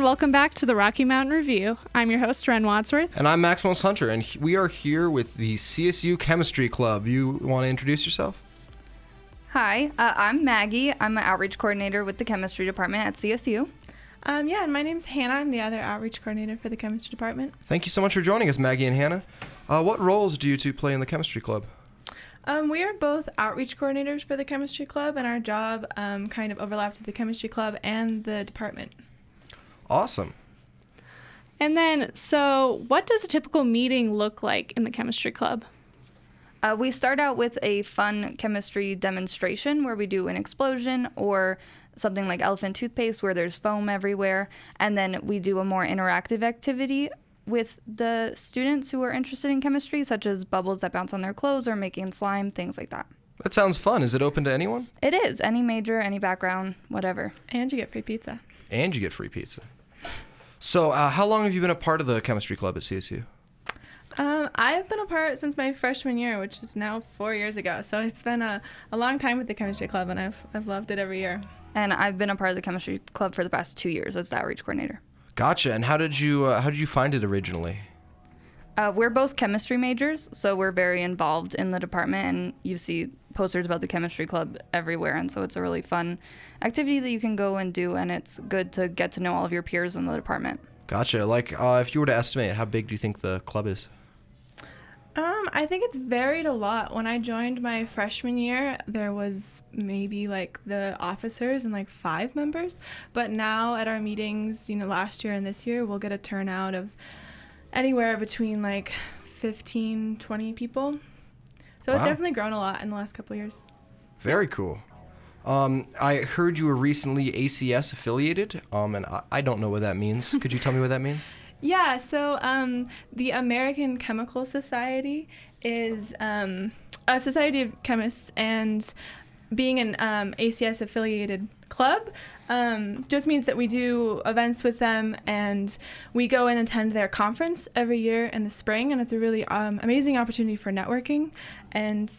and welcome back to the Rocky Mountain Review. I'm your host, Ren Wadsworth. And I'm Maximus Hunter, and we are here with the CSU Chemistry Club. You want to introduce yourself? Hi, uh, I'm Maggie. I'm an outreach coordinator with the chemistry department at CSU. Um, yeah, and my name's Hannah. I'm the other outreach coordinator for the chemistry department. Thank you so much for joining us, Maggie and Hannah. Uh, what roles do you two play in the Chemistry Club? Um, we are both outreach coordinators for the chemistry club, and our job um, kind of overlaps with the chemistry club and the department. Awesome. And then, so what does a typical meeting look like in the chemistry club? Uh, we start out with a fun chemistry demonstration where we do an explosion or something like elephant toothpaste where there's foam everywhere. And then we do a more interactive activity with the students who are interested in chemistry, such as bubbles that bounce on their clothes or making slime, things like that. That sounds fun. Is it open to anyone? It is any major, any background, whatever. And you get free pizza. And you get free pizza. So, uh, how long have you been a part of the Chemistry Club at CSU? Um, I've been a part since my freshman year, which is now four years ago. So it's been a, a long time with the chemistry club, and I've, I've loved it every year. And I've been a part of the chemistry club for the past two years as the outreach coordinator. Gotcha. And how did you uh, how did you find it originally? Uh, we're both chemistry majors, so we're very involved in the department, and you see posters about the chemistry club everywhere. And so it's a really fun activity that you can go and do, and it's good to get to know all of your peers in the department. Gotcha. Like, uh, if you were to estimate, how big do you think the club is? Um, I think it's varied a lot. When I joined my freshman year, there was maybe like the officers and like five members. But now at our meetings, you know, last year and this year, we'll get a turnout of anywhere between like 15, 20 people. So it's definitely grown a lot in the last couple of years. Very cool. Um, I heard you were recently ACS affiliated, um, and I, I don't know what that means. Could you tell me what that means? Yeah, so um, the American Chemical Society is um, a society of chemists, and being an um, ACS affiliated club um, just means that we do events with them and we go and attend their conference every year in the spring, and it's a really um, amazing opportunity for networking. And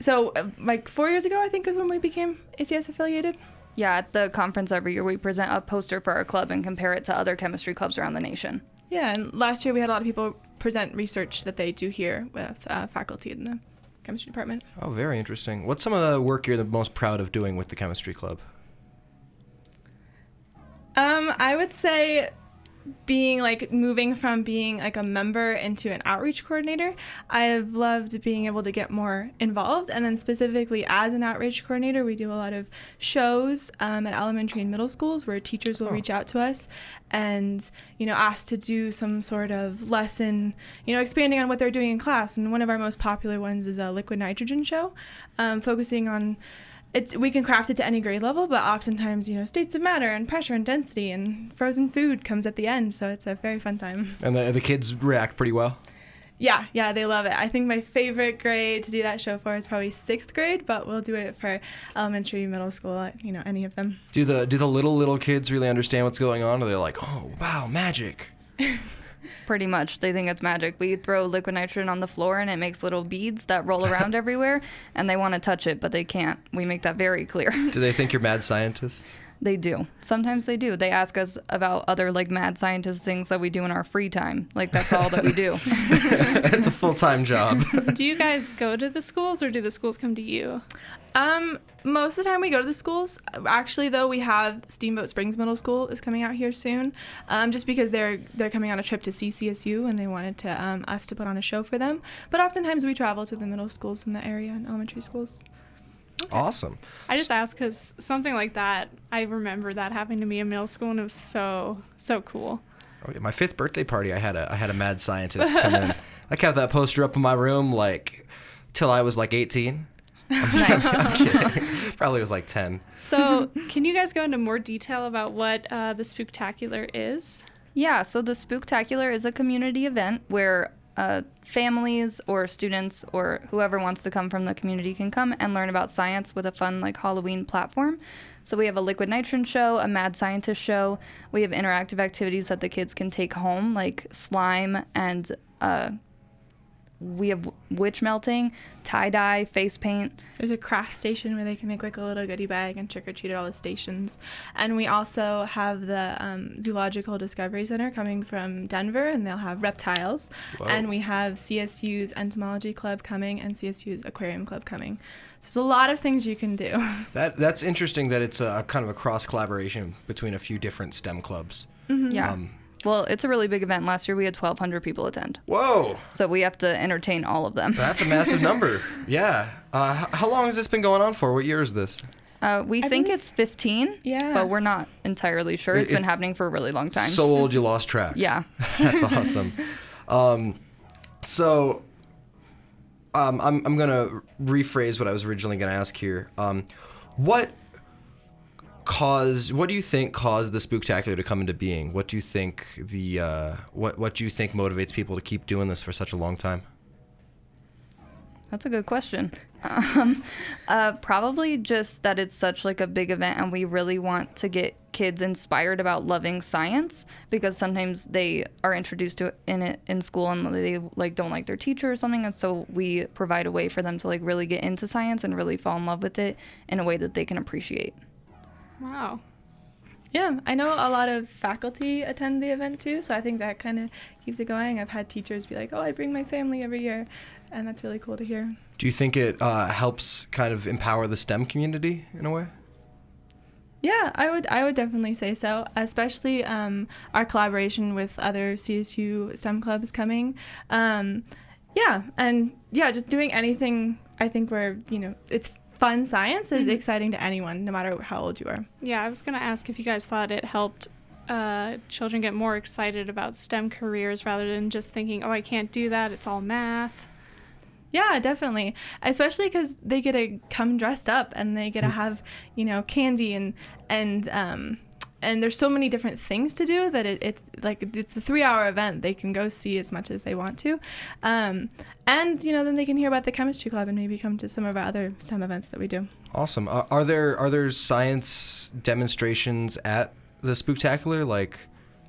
so, uh, like four years ago, I think is when we became ACS affiliated. Yeah, at the conference every year, we present a poster for our club and compare it to other chemistry clubs around the nation. Yeah, and last year we had a lot of people present research that they do here with uh, faculty in the chemistry department. Oh, very interesting. What's some of the work you're the most proud of doing with the Chemistry Club? Um, I would say being like moving from being like a member into an outreach coordinator. I've loved being able to get more involved, and then specifically as an outreach coordinator, we do a lot of shows um, at elementary and middle schools where teachers will Oh. reach out to us and you know ask to do some sort of lesson, you know, expanding on what they're doing in class. And one of our most popular ones is a liquid nitrogen show, um, focusing on it's we can craft it to any grade level, but oftentimes you know states of matter and pressure and density and frozen food comes at the end, so it's a very fun time. And the, the kids react pretty well. Yeah, yeah, they love it. I think my favorite grade to do that show for is probably sixth grade, but we'll do it for elementary, middle school, you know, any of them. Do the do the little little kids really understand what's going on? Or they're like, oh wow, magic. Pretty much, they think it's magic. We throw liquid nitrogen on the floor and it makes little beads that roll around everywhere, and they want to touch it, but they can't. We make that very clear. Do they think you're mad scientists? They do. Sometimes they do. They ask us about other like mad scientist things that we do in our free time. Like that's all that we do. it's a full time job. Do you guys go to the schools or do the schools come to you? Um, most of the time we go to the schools. Actually, though, we have Steamboat Springs Middle School is coming out here soon, um, just because they're they're coming on a trip to CCSU and they wanted to um, us to put on a show for them. But oftentimes we travel to the middle schools in the area and elementary schools. Awesome. I just asked because something like that, I remember that happening to me in middle school and it was so, so cool. Oh, yeah, my fifth birthday party, I had a I had a mad scientist come in. I kept that poster up in my room like till I was like 18. nice. I'm kidding. Probably was like 10. So, can you guys go into more detail about what uh, the Spooktacular is? Yeah, so the Spooktacular is a community event where uh, families or students or whoever wants to come from the community can come and learn about science with a fun like Halloween platform. So we have a liquid nitrogen show, a mad scientist show. We have interactive activities that the kids can take home, like slime and uh, we have witch melting, tie dye, face paint. There's a craft station where they can make like a little goodie bag and trick or treat at all the stations. And we also have the um, Zoological Discovery Center coming from Denver, and they'll have reptiles. Whoa. And we have CSU's Entomology Club coming and CSU's Aquarium Club coming. So there's a lot of things you can do. That that's interesting that it's a, kind of a cross collaboration between a few different STEM clubs. Yeah. Um, well, it's a really big event. Last year we had 1,200 people attend. Whoa, So we have to entertain all of them. that's a massive number. Yeah. Uh, h- how long has this been going on for? What year is this? Uh, we I think believe- it's 15, Yeah. but we're not entirely sure. It- It's been it- happening for a really long time. So old you lost track. yeah. That's awesome. Um, so, um, I'm I'm gonna rephrase what I was originally gonna ask here. Um, what caused? What do you think caused the spooktacular to come into being? What do you think the uh, what What do you think motivates people to keep doing this for such a long time? That's a good question. Um, uh, probably just that it's such like a big event, and we really want to get kids inspired about loving science because sometimes they are introduced to it in it in school and they like don't like their teacher or something, and so we provide a way for them to like really get into science and really fall in love with it in a way that they can appreciate. Wow. Yeah, I know a lot of faculty attend the event too, so I think that kind of keeps it going. I've had teachers be like, "Oh, I bring my family every year," and that's really cool to hear. Do you think it uh, helps kind of empower the STEM community in a way? Yeah, I would I would definitely say so, especially um, our collaboration with other CSU STEM clubs coming. Um, yeah, and yeah, just doing anything I think where you know it's fun science is exciting to anyone, no matter how old you are. Yeah, I was going to ask if you guys thought it helped uh, children get more excited about STEM careers rather than just thinking, oh, I can't do that. It's all math. Yeah, definitely. Especially because they get to come dressed up and they get to have, you know, candy and and um, and there's so many different things to do that it, it's like it's a three-hour event. They can go see as much as they want to, um, and you know, then they can hear about the chemistry club and maybe come to some of our other STEM events that we do. Awesome. Uh, are there are there science demonstrations at the spooktacular like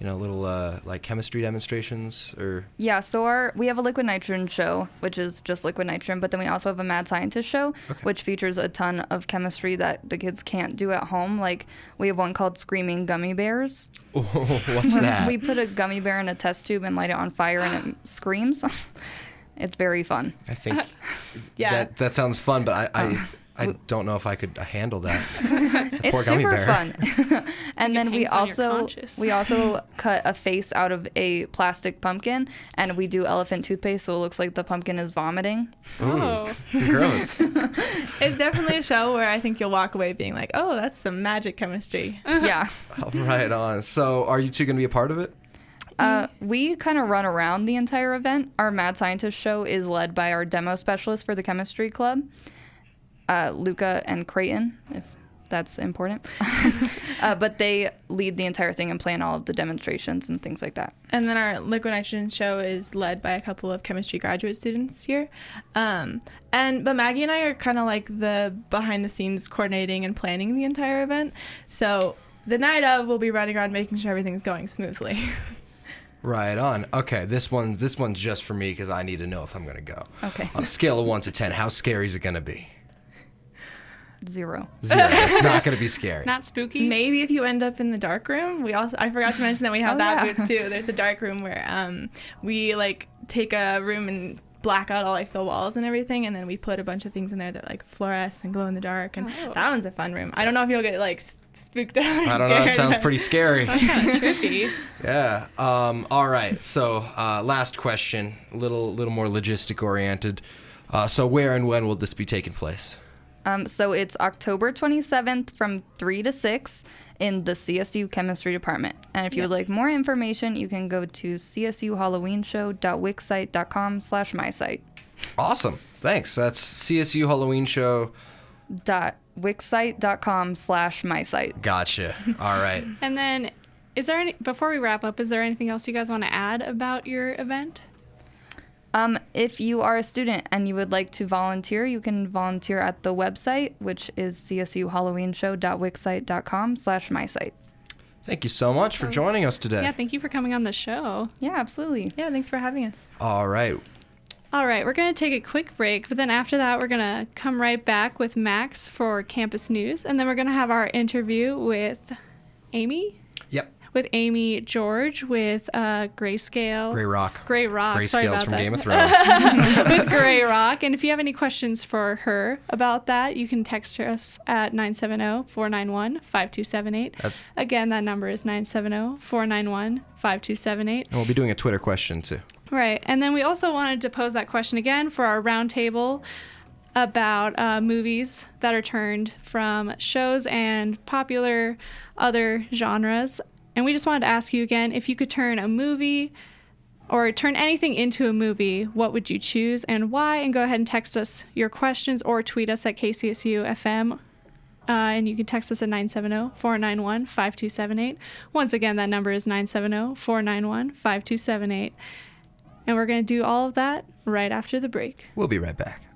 you know little uh, like chemistry demonstrations or Yeah, so our we have a liquid nitrogen show, which is just liquid nitrogen, but then we also have a mad scientist show, Okay. which features a ton of chemistry that the kids can't do at home. Like we have one called Screaming Gummy Bears. oh, what's that? We put a gummy bear in a test tube and light it on fire and it screams. it's very fun. I think Yeah. that that sounds fun, but I I, I don't know if I could handle that. It's Poor gummy super bear. fun. and it then we hangs on your also we also cut a face out of a plastic pumpkin and we do elephant toothpaste so it looks like the pumpkin is vomiting. Oh. Gross. It's definitely a show where I think you'll walk away being like, "Oh, that's some magic chemistry." yeah. right on. So are you two going to be a part of it? Uh, we kind of run around the entire event. Our Mad Scientist show is led by our demo specialist for the chemistry club, uh, Luca and Creighton, if that's important. uh, but they lead the entire thing and plan all of the demonstrations and things like that. And then our liquid nitrogen show is led by a couple of chemistry graduate students here. Um, and but Maggie and I are kind of like the behind the scenes coordinating and planning the entire event. So the night of, we'll be running around making sure everything's going smoothly. Right on. Okay, this one this one's just for me because I need to know if I'm going to go. Okay. On a scale of one to ten, how scary is it going to be? Zero. Zero. it's not going to be scary. Not spooky? Maybe if you end up in the dark room, we also I forgot to mention that we have Oh, that yeah. booth too. There's a dark room where um we like take a room and black out all like the walls and everything and then we put a bunch of things in there that like fluoresce and glow in the dark and Oh. that one's a fun room. I don't know if you'll get like spooked out. Or I don't know. That scared, sounds pretty scary. That's kind of trippy. Yeah. Um, all right. So, uh, last question, a little, little more logistic oriented. Uh, so, where and when will this be taking place? Um, so it's October 27th from 3 to 6 in the CSU Chemistry Department. And if you would like more information, you can go to csuhalloweenshow.wixsite.com slash my site. Awesome. Thanks. That's CSU Halloween Show. Dot wixsite.com slash my site. Gotcha. All right. And then, is there any, before we wrap up, is there anything else you guys want to add about your event? Um, if you are a student and you would like to volunteer, you can volunteer at the website, which is csuhalloweenshow.wixsite.com slash my site. Thank you so much for joining us today. Yeah, thank you for coming on the show. Yeah, absolutely. Yeah, thanks for having us. All right. All right, we're going to take a quick break, but then after that, we're going to come right back with Max for campus news, and then we're going to have our interview with Amy, Yep. With Amy George, with uh, Grayscale. Gray Rock. Gray Rock. Gray sorry from that. Game of Thrones. with Gray Rock. And if you have any questions for her about that, you can text us at 970 491 5278. Again, that number is 970 491 5278. and we'll be doing a Twitter question too. Right. And then we also wanted to pose that question again for our roundtable about uh, movies that are turned from shows and popular other genres. And we just wanted to ask you again if you could turn a movie or turn anything into a movie, what would you choose and why? And go ahead and text us your questions or tweet us at KCSU FM. Uh, and you can text us at 970 491 5278. Once again, that number is 970 491 5278. And we're going to do all of that right after the break. We'll be right back.